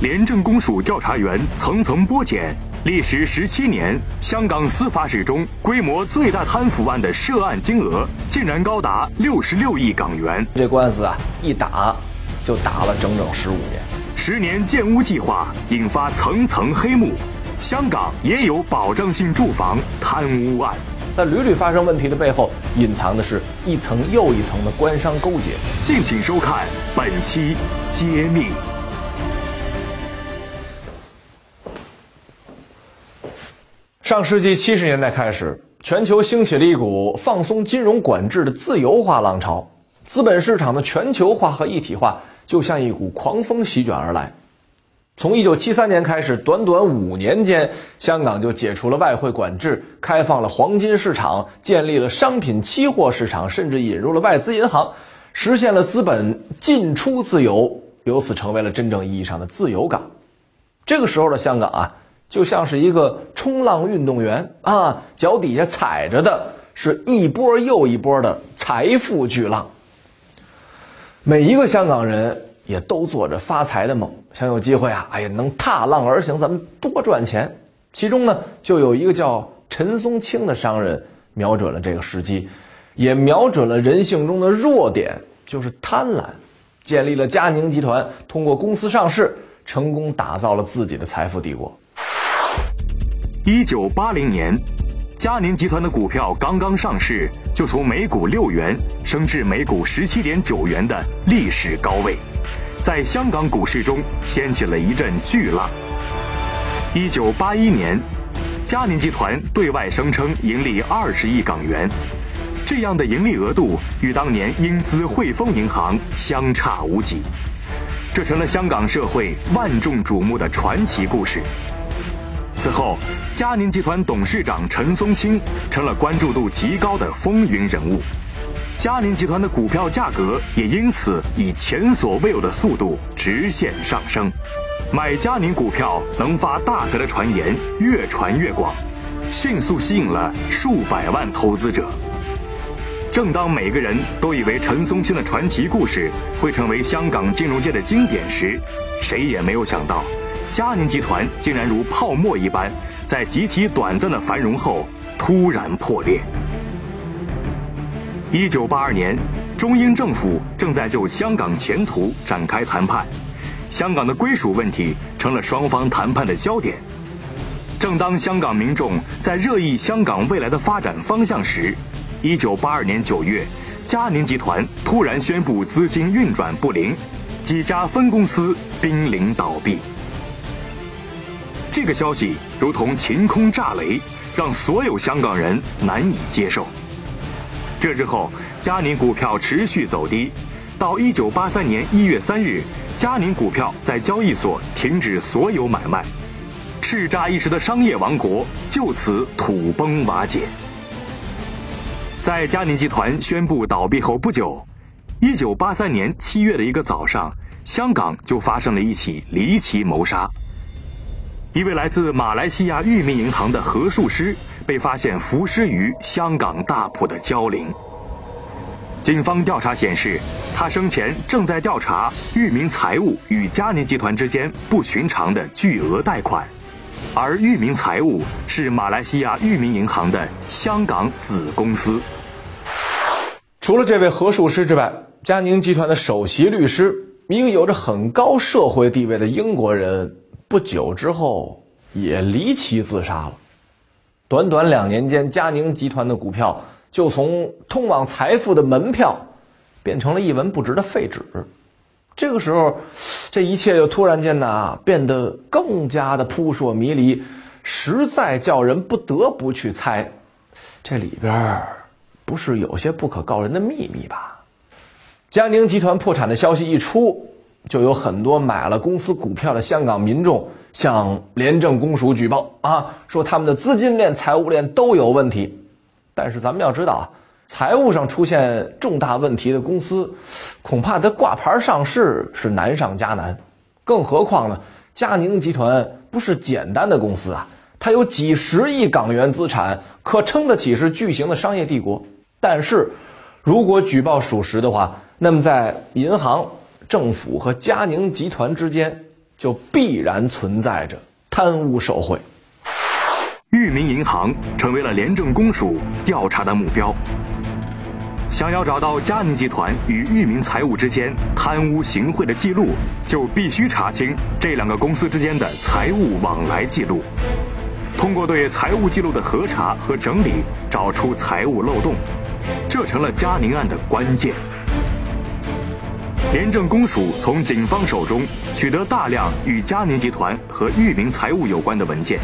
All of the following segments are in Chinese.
廉政公署调查员层层剥茧，历时十七年，香港司法史中规模最大贪腐案的涉案金额竟然高达六十六亿港元。这官司啊，一打就打了整整十五年。十年建屋计划引发层层黑幕，香港也有保障性住房贪污案。但屡屡发生问题的背后，隐藏的是一层又一层的官商勾结。敬请收看本期揭秘。上世纪七十年代开始，全球兴起了一股放松金融管制的自由化浪潮，资本市场的全球化和一体化就像一股狂风席卷而来。从一九七三年开始，短短五年间，香港就解除了外汇管制，开放了黄金市场，建立了商品期货市场，甚至引入了外资银行，实现了资本进出自由，由此成为了真正意义上的自由港。这个时候的香港啊，就像是一个冲浪运动员啊，脚底下踩着的是一波又一波的财富巨浪。每一个香港人。也都做着发财的梦，想有机会啊！哎呀，能踏浪而行，咱们多赚钱。其中呢，就有一个叫陈松青的商人，瞄准了这个时机，也瞄准了人性中的弱点，就是贪婪，建立了佳宁集团，通过公司上市，成功打造了自己的财富帝国。一九八零年，嘉宁集团的股票刚刚上市，就从每股六元升至每股十七点九元的历史高位。在香港股市中掀起了一阵巨浪。一九八一年，嘉宁集团对外声称盈利二十亿港元，这样的盈利额度与当年英资汇丰银行相差无几，这成了香港社会万众瞩目的传奇故事。此后，嘉宁集团董事长陈松青成了关注度极高的风云人物。嘉宁集团的股票价格也因此以前所未有的速度直线上升，买嘉宁股票能发大财的传言越传越广，迅速吸引了数百万投资者。正当每个人都以为陈松青的传奇故事会成为香港金融界的经典时，谁也没有想到，嘉宁集团竟然如泡沫一般，在极其短暂的繁荣后突然破裂。一九八二年，中英政府正在就香港前途展开谈判，香港的归属问题成了双方谈判的焦点。正当香港民众在热议香港未来的发展方向时，一九八二年九月，嘉宁集团突然宣布资金运转不灵，几家分公司濒临倒闭。这个消息如同晴空炸雷，让所有香港人难以接受。这之后，嘉宁股票持续走低，到一九八三年一月三日，嘉宁股票在交易所停止所有买卖，叱咤一时的商业王国就此土崩瓦解。在嘉宁集团宣布倒闭后不久，一九八三年七月的一个早上，香港就发生了一起离奇谋杀。一位来自马来西亚裕民银行的何术师被发现浮尸于香港大埔的蕉林。警方调查显示，他生前正在调查裕民财务与嘉宁集团之间不寻常的巨额贷款，而裕民财务是马来西亚裕民银行的香港子公司。除了这位何术师之外，嘉宁集团的首席律师，一个有着很高社会地位的英国人。不久之后，也离奇自杀了。短短两年间，嘉宁集团的股票就从通往财富的门票，变成了一文不值的废纸。这个时候，这一切就突然间呢，变得更加的扑朔迷离，实在叫人不得不去猜，这里边不是有些不可告人的秘密吧？嘉宁集团破产的消息一出。就有很多买了公司股票的香港民众向廉政公署举报啊，说他们的资金链、财务链都有问题。但是咱们要知道啊，财务上出现重大问题的公司，恐怕它挂牌上市是难上加难。更何况呢，嘉宁集团不是简单的公司啊，它有几十亿港元资产，可称得起是巨型的商业帝国。但是，如果举报属实的话，那么在银行。政府和嘉宁集团之间就必然存在着贪污受贿。裕民银行成为了廉政公署调查的目标。想要找到嘉宁集团与裕民财务之间贪污行贿的记录，就必须查清这两个公司之间的财务往来记录。通过对财务记录的核查和整理，找出财务漏洞，这成了嘉宁案的关键。廉政公署从警方手中取得大量与嘉宁集团和裕民财务有关的文件，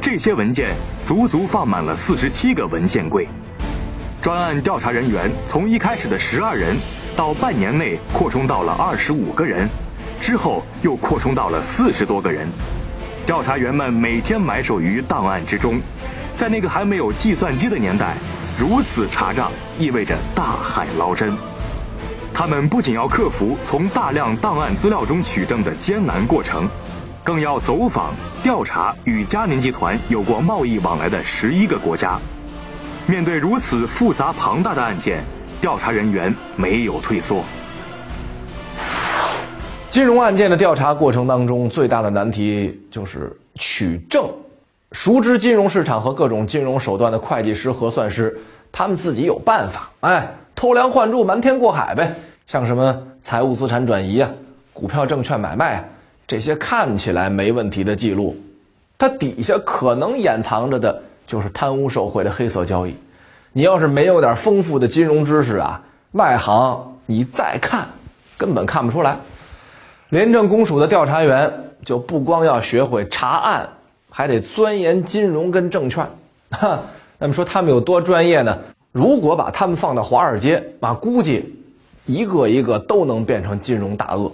这些文件足足放满了四十七个文件柜。专案调查人员从一开始的十二人，到半年内扩充到了二十五个人，之后又扩充到了四十多个人。调查员们每天埋首于档案之中，在那个还没有计算机的年代，如此查账意味着大海捞针。他们不仅要克服从大量档案资料中取证的艰难过程，更要走访调查与佳宁集团有过贸易往来的十一个国家。面对如此复杂庞大的案件，调查人员没有退缩。金融案件的调查过程当中，最大的难题就是取证。熟知金融市场和各种金融手段的会计师、核算师，他们自己有办法，哎，偷梁换柱、瞒天过海呗。像什么财务资产转移啊、股票证券买卖啊，这些看起来没问题的记录，它底下可能掩藏着的。就是贪污受贿的黑色交易，你要是没有点丰富的金融知识啊，外行你再看根本看不出来。廉政公署的调查员就不光要学会查案，还得钻研金融跟证券。哈，那么说他们有多专业呢？如果把他们放到华尔街，那估计一个一个都能变成金融大鳄。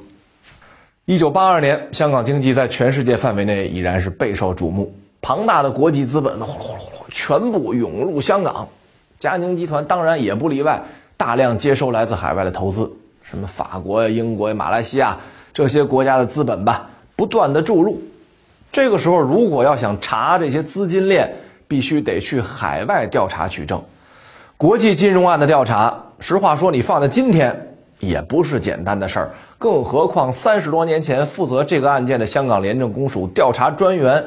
一九八二年，香港经济在全世界范围内已然是备受瞩目。庞大的国际资本呼呼呼全部涌入香港，嘉宁集团当然也不例外，大量接收来自海外的投资，什么法国呀、英国呀、马来西亚这些国家的资本吧，不断的注入。这个时候，如果要想查这些资金链，必须得去海外调查取证。国际金融案的调查，实话说，你放在今天也不是简单的事儿，更何况三十多年前负责这个案件的香港廉政公署调查专员。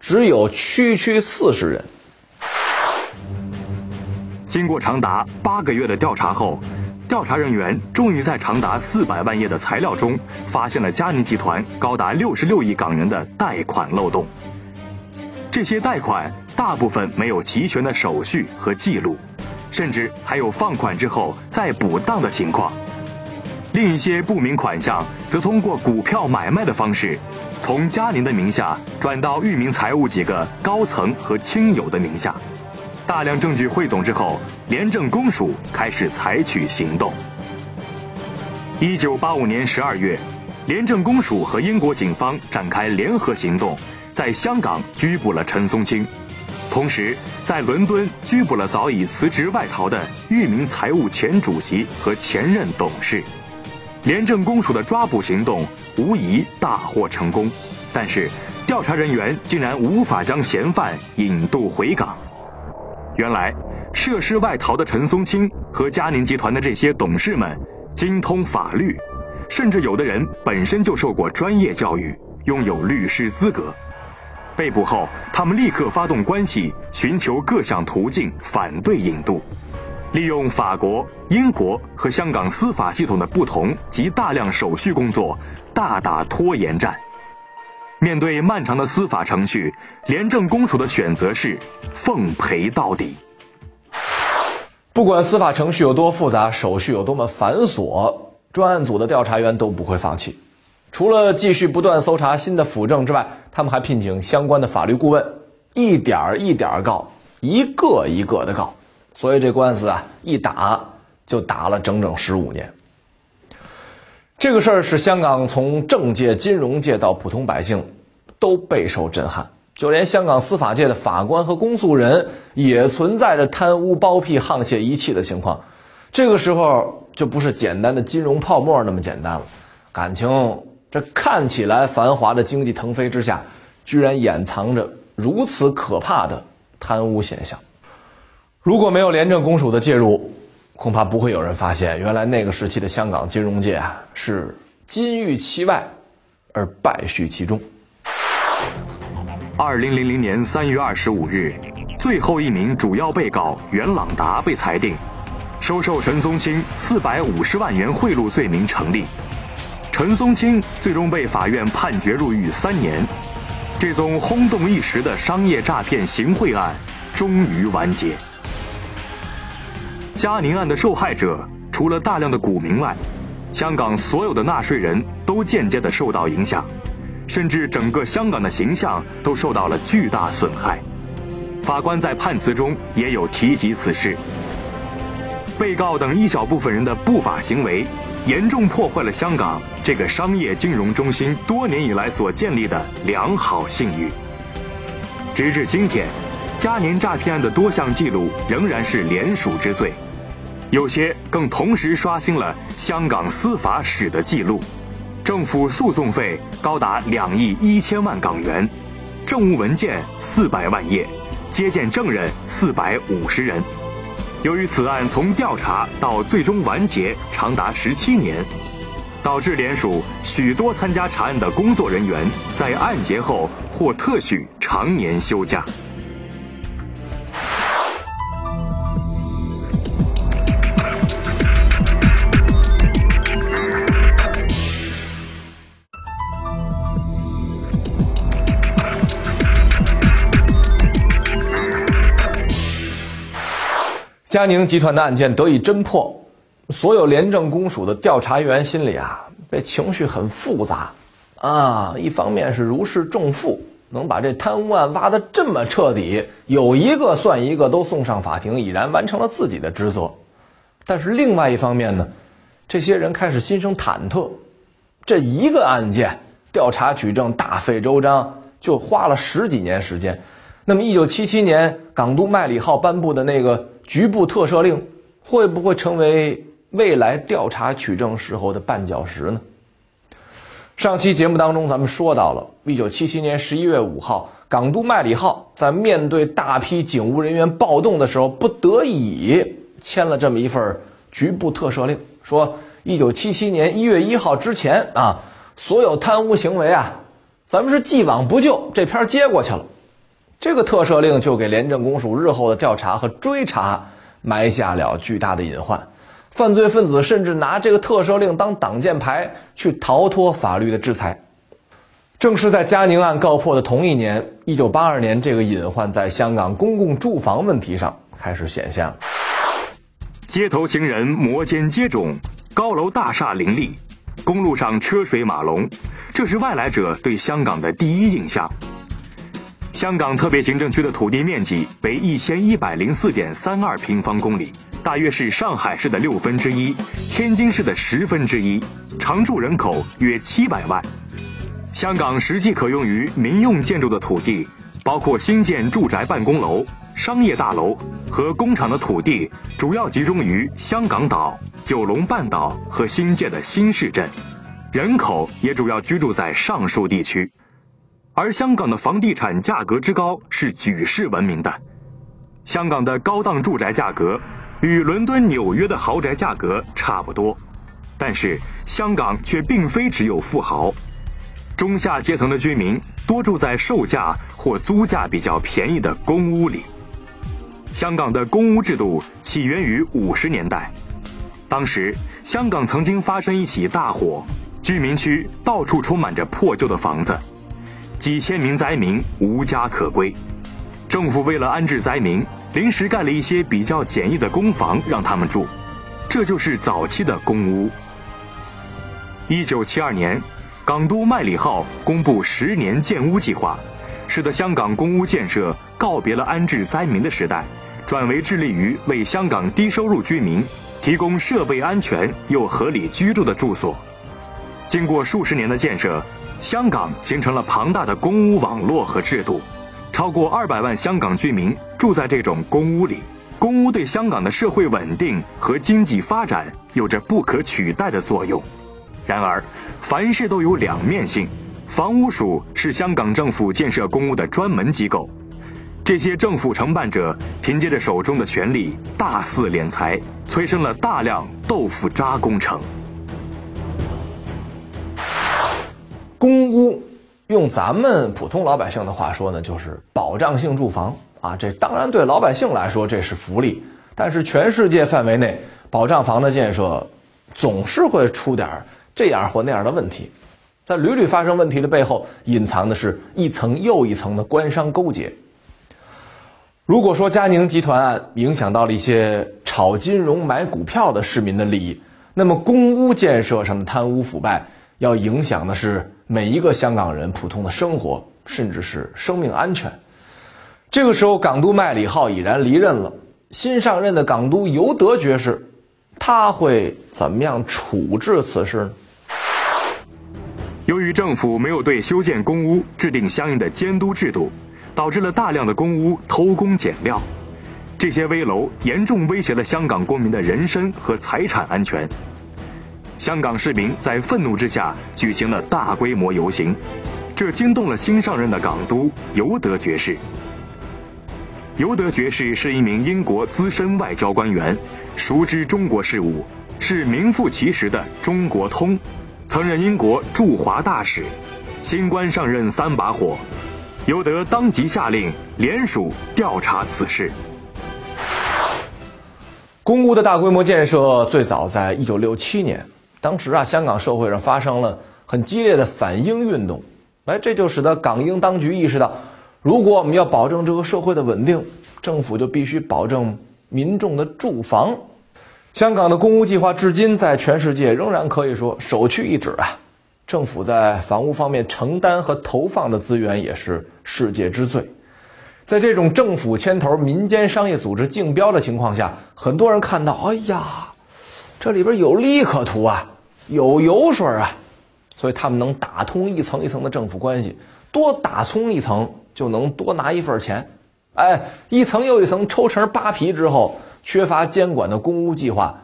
只有区区四十人。经过长达八个月的调查后，调查人员终于在长达四百万页的材料中发现了嘉宁集团高达六十六亿港元的贷款漏洞。这些贷款大部分没有齐全的手续和记录，甚至还有放款之后再补档的情况。另一些不明款项则通过股票买卖的方式。从嘉宁的名下转到裕民财务几个高层和亲友的名下，大量证据汇总之后，廉政公署开始采取行动。一九八五年十二月，廉政公署和英国警方展开联合行动，在香港拘捕了陈松青，同时在伦敦拘捕了早已辞职外逃的裕民财务前主席和前任董事。廉政公署的抓捕行动无疑大获成功，但是调查人员竟然无法将嫌犯引渡回港。原来，涉事外逃的陈松青和嘉宁集团的这些董事们精通法律，甚至有的人本身就受过专业教育，拥有律师资格。被捕后，他们立刻发动关系，寻求各项途径反对引渡。利用法国、英国和香港司法系统的不同及大量手续工作，大打拖延战。面对漫长的司法程序，廉政公署的选择是奉陪到底。不管司法程序有多复杂，手续有多么繁琐，专案组的调查员都不会放弃。除了继续不断搜查新的辅证之外，他们还聘请相关的法律顾问，一点儿一点儿告，一个一个的告。所以这官司啊，一打就打了整整十五年。这个事儿使香港从政界、金融界到普通百姓都备受震撼，就连香港司法界的法官和公诉人也存在着贪污、包庇、沆瀣一气的情况。这个时候就不是简单的金融泡沫那么简单了，感情这看起来繁华的经济腾飞之下，居然掩藏着如此可怕的贪污现象。如果没有廉政公署的介入，恐怕不会有人发现，原来那个时期的香港金融界啊是金玉其外，而败絮其中。二零零零年三月二十五日，最后一名主要被告袁朗达被裁定收受陈宗清四百五十万元贿赂罪名成立，陈松青最终被法院判决入狱三年。这宗轰动一时的商业诈骗行贿案终于完结。嘉宁案的受害者除了大量的股民外，香港所有的纳税人都间接的受到影响。甚至整个香港的形象都受到了巨大损害。法官在判词中也有提及此事。被告等一小部分人的不法行为，严重破坏了香港这个商业金融中心多年以来所建立的良好信誉。直至今天，嘉年诈骗案的多项记录仍然是连署之最，有些更同时刷新了香港司法史的记录。政府诉讼费高达两亿一千万港元，证物文件四百万页，接见证人四百五十人。由于此案从调查到最终完结长达十七年，导致联署许多参加查案的工作人员在案结后或特许常年休假。嘉宁集团的案件得以侦破，所有廉政公署的调查员心里啊，这情绪很复杂，啊，一方面是如释重负，能把这贪污案挖得这么彻底，有一个算一个都送上法庭，已然完成了自己的职责；但是另外一方面呢，这些人开始心生忐忑，这一个案件调查取证大费周章，就花了十几年时间。那么，一九七七年港督麦理浩颁布的那个。局部特赦令会不会成为未来调查取证时候的绊脚石呢？上期节目当中，咱们说到了，一九七七年十一月五号，港督麦理浩在面对大批警务人员暴动的时候，不得已签了这么一份局部特赦令，说一九七七年一月一号之前啊，所有贪污行为啊，咱们是既往不咎，这篇接过去了。这个特赦令就给廉政公署日后的调查和追查埋下了巨大的隐患，犯罪分子甚至拿这个特赦令当挡箭牌去逃脱法律的制裁。正是在嘉宁案告破的同一年，一九八二年，这个隐患在香港公共住房问题上开始显现了。街头行人摩肩接踵，高楼大厦林立，公路上车水马龙，这是外来者对香港的第一印象。香港特别行政区的土地面积为一千一百零四点三二平方公里，大约是上海市的六分之一，天津市的十分之一，常住人口约七百万。香港实际可用于民用建筑的土地，包括新建住宅、办公楼、商业大楼和工厂的土地，主要集中于香港岛、九龙半岛和新界的新市镇，人口也主要居住在上述地区。而香港的房地产价格之高是举世闻名的，香港的高档住宅价格与伦敦、纽约的豪宅价格差不多，但是香港却并非只有富豪，中下阶层的居民多住在售价或租价比较便宜的公屋里。香港的公屋制度起源于五十年代，当时香港曾经发生一起大火，居民区到处充满着破旧的房子。几千名灾民无家可归，政府为了安置灾民，临时盖了一些比较简易的公房让他们住，这就是早期的公屋。一九七二年，港督麦理浩公布十年建屋计划，使得香港公屋建设告别了安置灾民的时代，转为致力于为香港低收入居民提供设备安全又合理居住的住所。经过数十年的建设。香港形成了庞大的公屋网络和制度，超过二百万香港居民住在这种公屋里。公屋对香港的社会稳定和经济发展有着不可取代的作用。然而，凡事都有两面性。房屋署是香港政府建设公屋的专门机构，这些政府承办者凭借着手中的权力大肆敛财，催生了大量豆腐渣工程。公屋，用咱们普通老百姓的话说呢，就是保障性住房啊。这当然对老百姓来说这是福利，但是全世界范围内保障房的建设总是会出点这样或那样的问题。在屡屡发生问题的背后，隐藏的是一层又一层的官商勾结。如果说佳宁集团案影响到了一些炒金融、买股票的市民的利益，那么公屋建设上的贪污腐败，要影响的是每一个香港人普通的生活，甚至是生命安全。这个时候，港督麦理浩已然离任了，新上任的港督尤德爵士，他会怎么样处置此事呢？由于政府没有对修建公屋制定相应的监督制度，导致了大量的公屋偷工减料，这些危楼严重威胁了香港公民的人身和财产安全。香港市民在愤怒之下举行了大规模游行，这惊动了新上任的港督尤德爵士。尤德爵士是一名英国资深外交官员，熟知中国事务，是名副其实的中国通。曾任英国驻华大使，新官上任三把火，尤德当即下令联署调查此事。公屋的大规模建设最早在一九六七年，当时啊，香港社会上发生了很激烈的反英运动，哎，这就使得港英当局意识到，如果我们要保证这个社会的稳定，政府就必须保证民众的住房。香港的公屋计划至今在全世界仍然可以说首屈一指啊！政府在房屋方面承担和投放的资源也是世界之最。在这种政府牵头、民间商业组织竞标的情况下，很多人看到，哎呀，这里边有利可图啊，有油水啊，所以他们能打通一层一层的政府关系，多打通一层就能多拿一份钱。哎，一层又一层抽成扒皮之后。缺乏监管的公屋计划，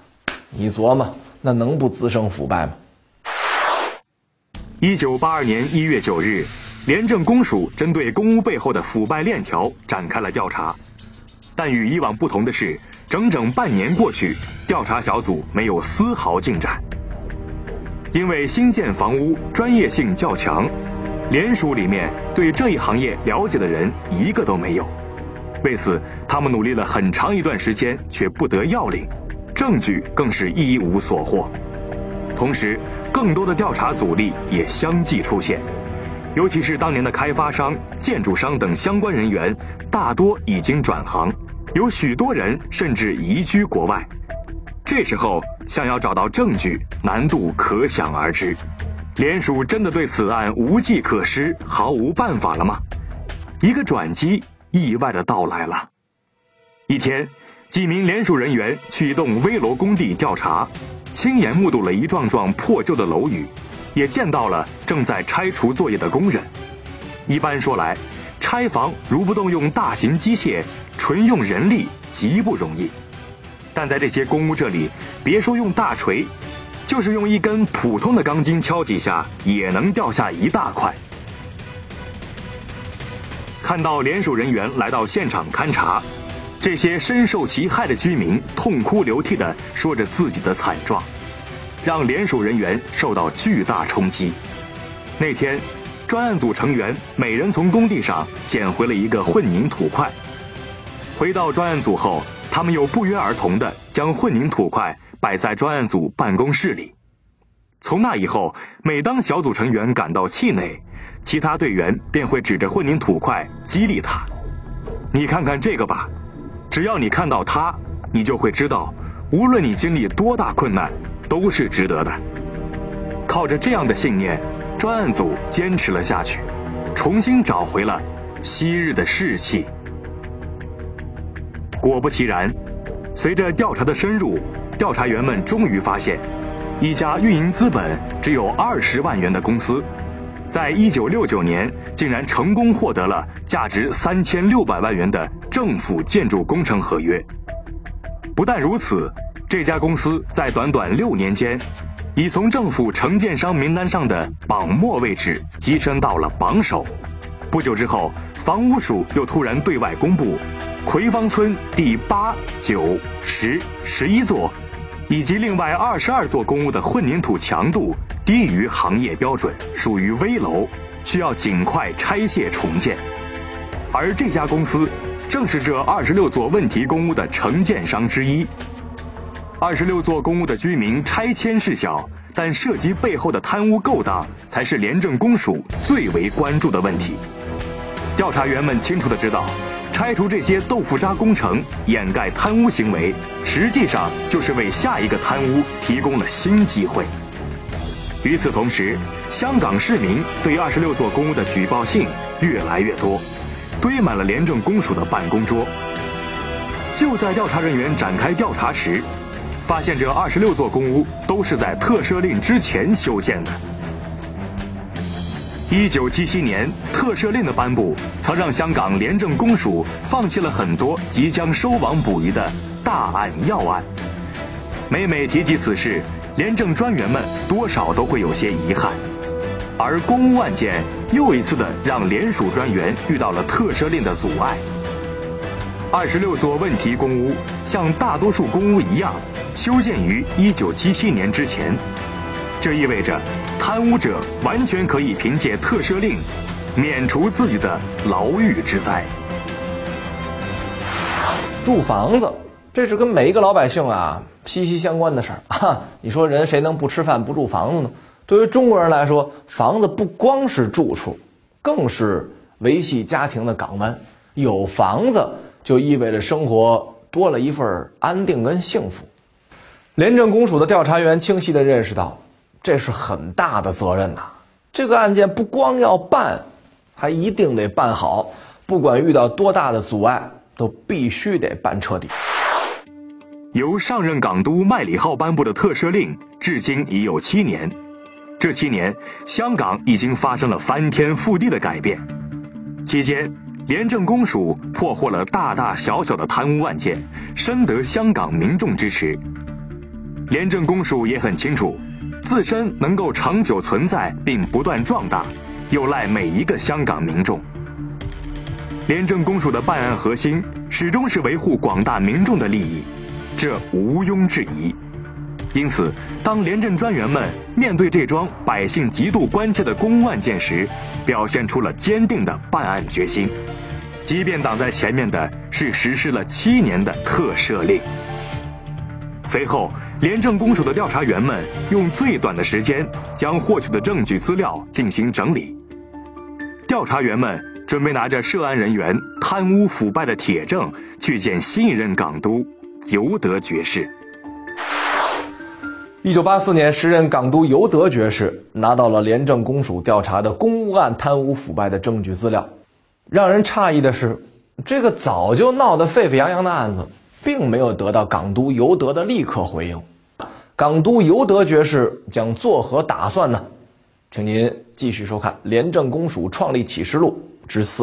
你琢磨那能不滋生腐败吗？一九八二年一月九日，廉政公署针对公屋背后的腐败链条展开了调查，但与以往不同的是，整整半年过去，调查小组没有丝毫进展。因为新建房屋专业性较强，联署里面对这一行业了解的人一个都没有。为此，他们努力了很长一段时间，却不得要领，证据更是一无所获。同时，更多的调查阻力也相继出现，尤其是当年的开发商、建筑商等相关人员，大多已经转行，有许多人甚至移居国外。这时候，想要找到证据，难度可想而知。联署真的对此案无计可施、毫无办法了吗？一个转机。意外的到来了。一天，几名联署人员去一栋危楼工地调查，亲眼目睹了一幢幢破旧的楼宇，也见到了正在拆除作业的工人。一般说来，拆房如不动用大型机械，纯用人力极不容易。但在这些公屋这里，别说用大锤，就是用一根普通的钢筋敲几下，也能掉下一大块。看到联署人员来到现场勘查，这些深受其害的居民痛哭流涕地说着自己的惨状，让联署人员受到巨大冲击。那天，专案组成员每人从工地上捡回了一个混凝土块。回到专案组后，他们又不约而同地将混凝土块摆在专案组办公室里。从那以后，每当小组成员感到气馁，其他队员便会指着混凝土块激励他：“你看看这个吧，只要你看到它，你就会知道，无论你经历多大困难，都是值得的。”靠着这样的信念，专案组坚持了下去，重新找回了昔日的士气。果不其然，随着调查的深入，调查员们终于发现。一家运营资本只有二十万元的公司，在一九六九年竟然成功获得了价值三千六百万元的政府建筑工程合约。不但如此，这家公司在短短六年间，已从政府承建商名单上的榜末位置跻身到了榜首。不久之后，房屋署又突然对外公布，葵芳村第八、九、十、十一座。以及另外二十二座公屋的混凝土强度低于行业标准，属于危楼，需要尽快拆卸重建。而这家公司正是这二十六座问题公屋的承建商之一。二十六座公屋的居民拆迁事小，但涉及背后的贪污勾当才是廉政公署最为关注的问题。调查员们清楚的知道，拆除这些豆腐渣工程，掩盖贪污行为，实际上就是为下一个贪污提供了新机会。与此同时，香港市民对二十六座公屋的举报信越来越多，堆满了廉政公署的办公桌。就在调查人员展开调查时，发现这二十六座公屋都是在特赦令之前修建的。一九七七年特赦令的颁布，曾让香港廉政公署放弃了很多即将收网捕鱼的大案要案。每每提及此事，廉政专员们多少都会有些遗憾。而公屋案件又一次的让廉署专员遇到了特赦令的阻碍。二十六座问题公屋，像大多数公屋一样。修建于一九七七年之前，这意味着贪污者完全可以凭借特赦令免除自己的牢狱之灾。住房子，这是跟每一个老百姓啊息息相关的事儿 啊！你说人谁能不吃饭不住房子呢？对于中国人来说，房子不光是住处，更是维系家庭的港湾。有房子就意味着生活多了一份安定跟幸福。廉政公署的调查员清晰地认识到，这是很大的责任呐。这个案件不光要办，还一定得办好，不管遇到多大的阻碍，都必须得办彻底。由上任港督麦理浩颁布的特赦令，至今已有七年。这七年，香港已经发生了翻天覆地的改变。期间，廉政公署破获了大大小小的贪污案件，深得香港民众支持。廉政公署也很清楚，自身能够长久存在并不断壮大，有赖每一个香港民众。廉政公署的办案核心始终是维护广大民众的利益，这毋庸置疑。因此，当廉政专员们面对这桩百姓极度关切的公案件时，表现出了坚定的办案决心，即便挡在前面的是实施了七年的特赦令。随后，廉政公署的调查员们用最短的时间将获取的证据资料进行整理。调查员们准备拿着涉案人员贪污腐败的铁证去见新一任港督尤德爵士。一九八四年，时任港督尤德爵士拿到了廉政公署调查的公务案贪污腐败的证据资料。让人诧异的是，这个早就闹得沸沸扬扬的案子。并没有得到港督尤德的立刻回应，港督尤德爵士将作何打算呢？请您继续收看《廉政公署创立启示录之四》。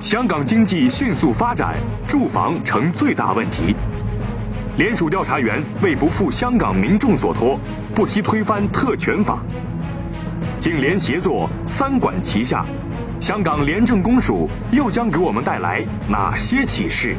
香港经济迅速发展，住房成最大问题。联署调查员为不负香港民众所托，不惜推翻特权法。警联协作，三管齐下。香港廉政公署又将给我们带来哪些启示？